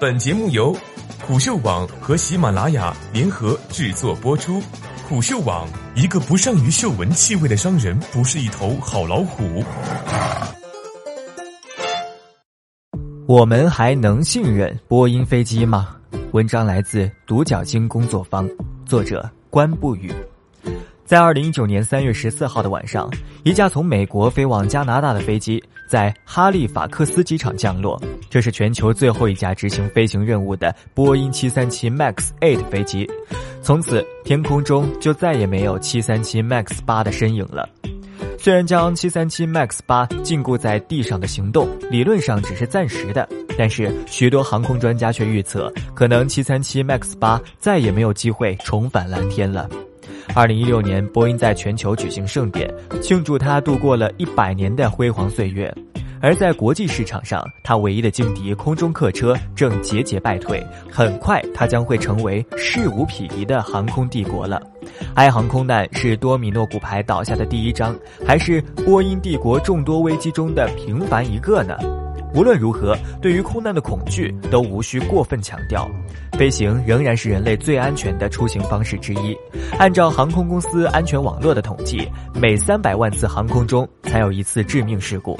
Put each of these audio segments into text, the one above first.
本节目由虎嗅网和喜马拉雅联合制作播出。虎嗅网：一个不善于嗅闻气味的商人，不是一头好老虎。我们还能信任波音飞机吗？文章来自独角鲸工作坊，作者关不语。在二零一九年三月十四号的晚上，一架从美国飞往加拿大的飞机在哈利法克斯机场降落。这是全球最后一架执行飞行任务的波音七三七 MAX 八飞机。从此，天空中就再也没有七三七 MAX 八的身影了。虽然将七三七 MAX 八禁锢在地上的行动，理论上只是暂时的，但是许多航空专家却预测，可能七三七 MAX 八再也没有机会重返蓝天了。二零一六年，波音在全球举行盛典，庆祝它度过了一百年的辉煌岁月。而在国际市场上，它唯一的劲敌空中客车正节节败退。很快，它将会成为势无匹敌的航空帝国了。埃航空难是多米诺骨牌倒下的第一章，还是波音帝国众多危机中的平凡一个呢？无论如何，对于空难的恐惧都无需过分强调。飞行仍然是人类最安全的出行方式之一。按照航空公司安全网络的统计，每三百万次航空中才有一次致命事故。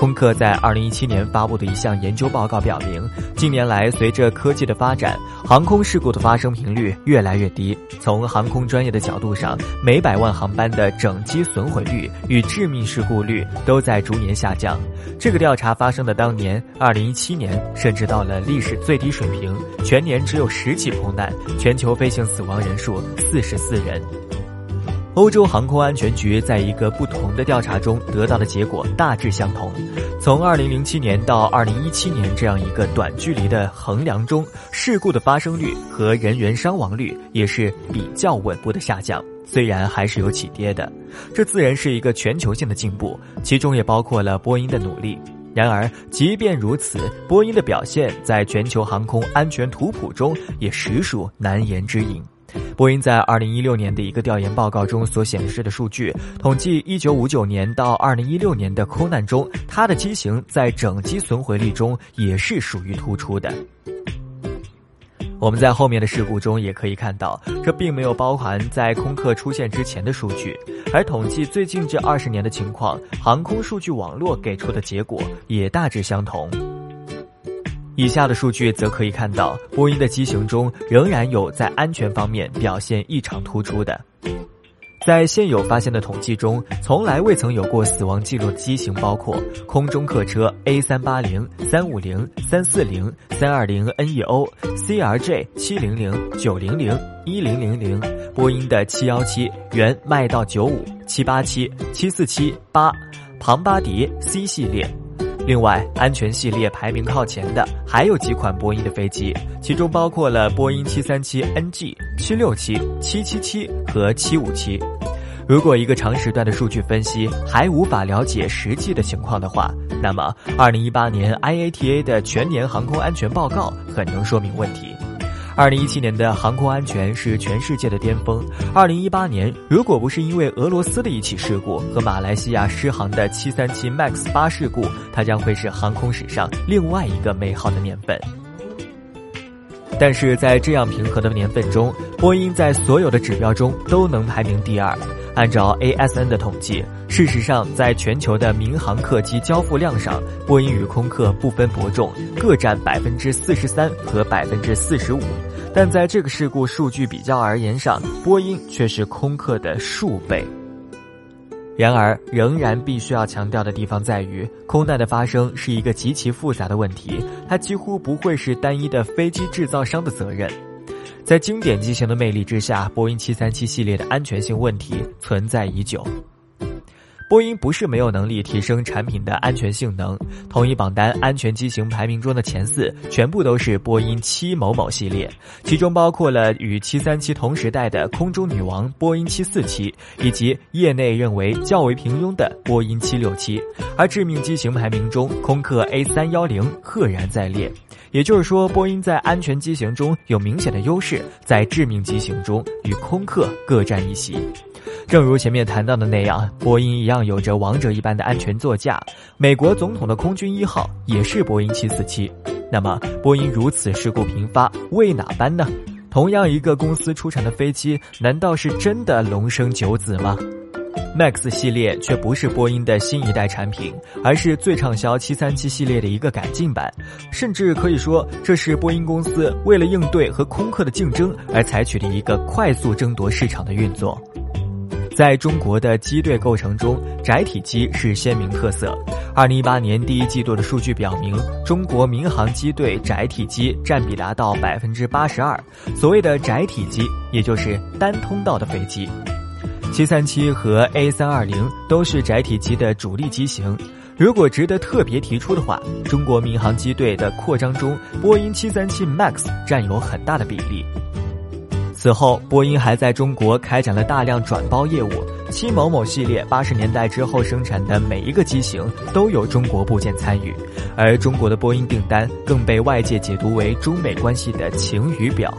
空客在二零一七年发布的一项研究报告表明，近年来随着科技的发展，航空事故的发生频率越来越低。从航空专业的角度上，每百万航班的整机损毁率与致命事故率都在逐年下降。这个调查发生的当年，二零一七年，甚至到了历史最低水平，全年只有十起空难，全球飞行死亡人数四十四人。欧洲航空安全局在一个不同的调查中得到的结果大致相同。从2007年到2017年这样一个短距离的衡量中，事故的发生率和人员伤亡率也是比较稳步的下降，虽然还是有起跌的。这自然是一个全球性的进步，其中也包括了波音的努力。然而，即便如此，波音的表现在全球航空安全图谱中也实属难言之隐。波音在二零一六年的一个调研报告中所显示的数据，统计一九五九年到二零一六年的空难中，它的机型在整机损毁率中也是属于突出的。我们在后面的事故中也可以看到，这并没有包含在空客出现之前的数据，而统计最近这二十年的情况，航空数据网络给出的结果也大致相同。以下的数据则可以看到，波音的机型中仍然有在安全方面表现异常突出的。在现有发现的统计中，从来未曾有过死亡记录的机型包括空中客车 A 三八零、三五零、三四零、三二零 NEO、CRJ 七零零、九零零、一零零零、波音的七幺七、原麦道九五、七八七、七四七八、庞巴迪 C 系列。另外，安全系列排名靠前的还有几款波音的飞机，其中包括了波音737 NG、767、777和757。如果一个长时段的数据分析还无法了解实际的情况的话，那么2018年 IATA 的全年航空安全报告很能说明问题。二零一七年的航空安全是全世界的巅峰。二零一八年，如果不是因为俄罗斯的一起事故和马来西亚失航的七三七 MAX 八事故，它将会是航空史上另外一个美好的年份。但是在这样平和的年份中，波音在所有的指标中都能排名第二。按照 ASN 的统计，事实上，在全球的民航客机交付量上，波音与空客不分伯仲，各占百分之四十三和百分之四十五。但在这个事故数据比较而言上，波音却是空客的数倍。然而，仍然必须要强调的地方在于，空难的发生是一个极其复杂的问题，它几乎不会是单一的飞机制造商的责任。在经典机型的魅力之下，波音737系列的安全性问题存在已久。波音不是没有能力提升产品的安全性能，同一榜单安全机型排名中的前四全部都是波音七某某系列，其中包括了与737同时代的空中女王波音747，以及业内认为较为平庸的波音767。而致命机型排名中，空客 A310 赫然在列。也就是说，波音在安全机型中有明显的优势，在致命机型中与空客各占一席。正如前面谈到的那样，波音一样有着王者一般的安全座驾。美国总统的空军一号也是波音747。那么，波音如此事故频发，为哪般呢？同样一个公司出产的飞机，难道是真的龙生九子吗？Max 系列却不是波音的新一代产品，而是最畅销737系列的一个改进版，甚至可以说这是波音公司为了应对和空客的竞争而采取的一个快速争夺市场的运作。在中国的机队构成中，窄体机是鲜明特色。二零一八年第一季度的数据表明，中国民航机队窄体机占比达到百分之八十二。所谓的窄体机，也就是单通道的飞机。七三七和 A 三二零都是窄体机的主力机型。如果值得特别提出的话，中国民航机队的扩张中，波音七三七 MAX 占有很大的比例。此后，波音还在中国开展了大量转包业务。七某某系列八十年代之后生产的每一个机型都有中国部件参与，而中国的波音订单更被外界解读为中美关系的晴雨表。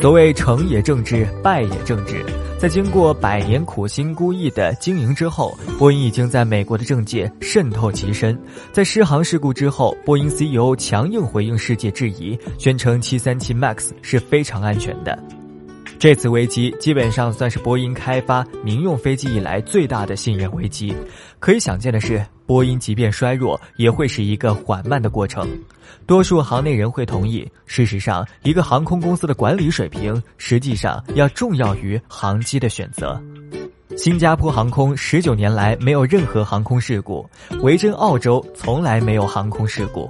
所谓成也政治，败也政治。在经过百年苦心孤诣的经营之后，波音已经在美国的政界渗透极深。在失航事故之后，波音 CEO 强硬回应世界质疑，宣称737 MAX 是非常安全的。这次危机基本上算是波音开发民用飞机以来最大的信任危机。可以想见的是，波音即便衰弱，也会是一个缓慢的过程。多数行内人会同意，事实上，一个航空公司的管理水平实际上要重要于航机的选择。新加坡航空十九年来没有任何航空事故，维珍澳洲从来没有航空事故。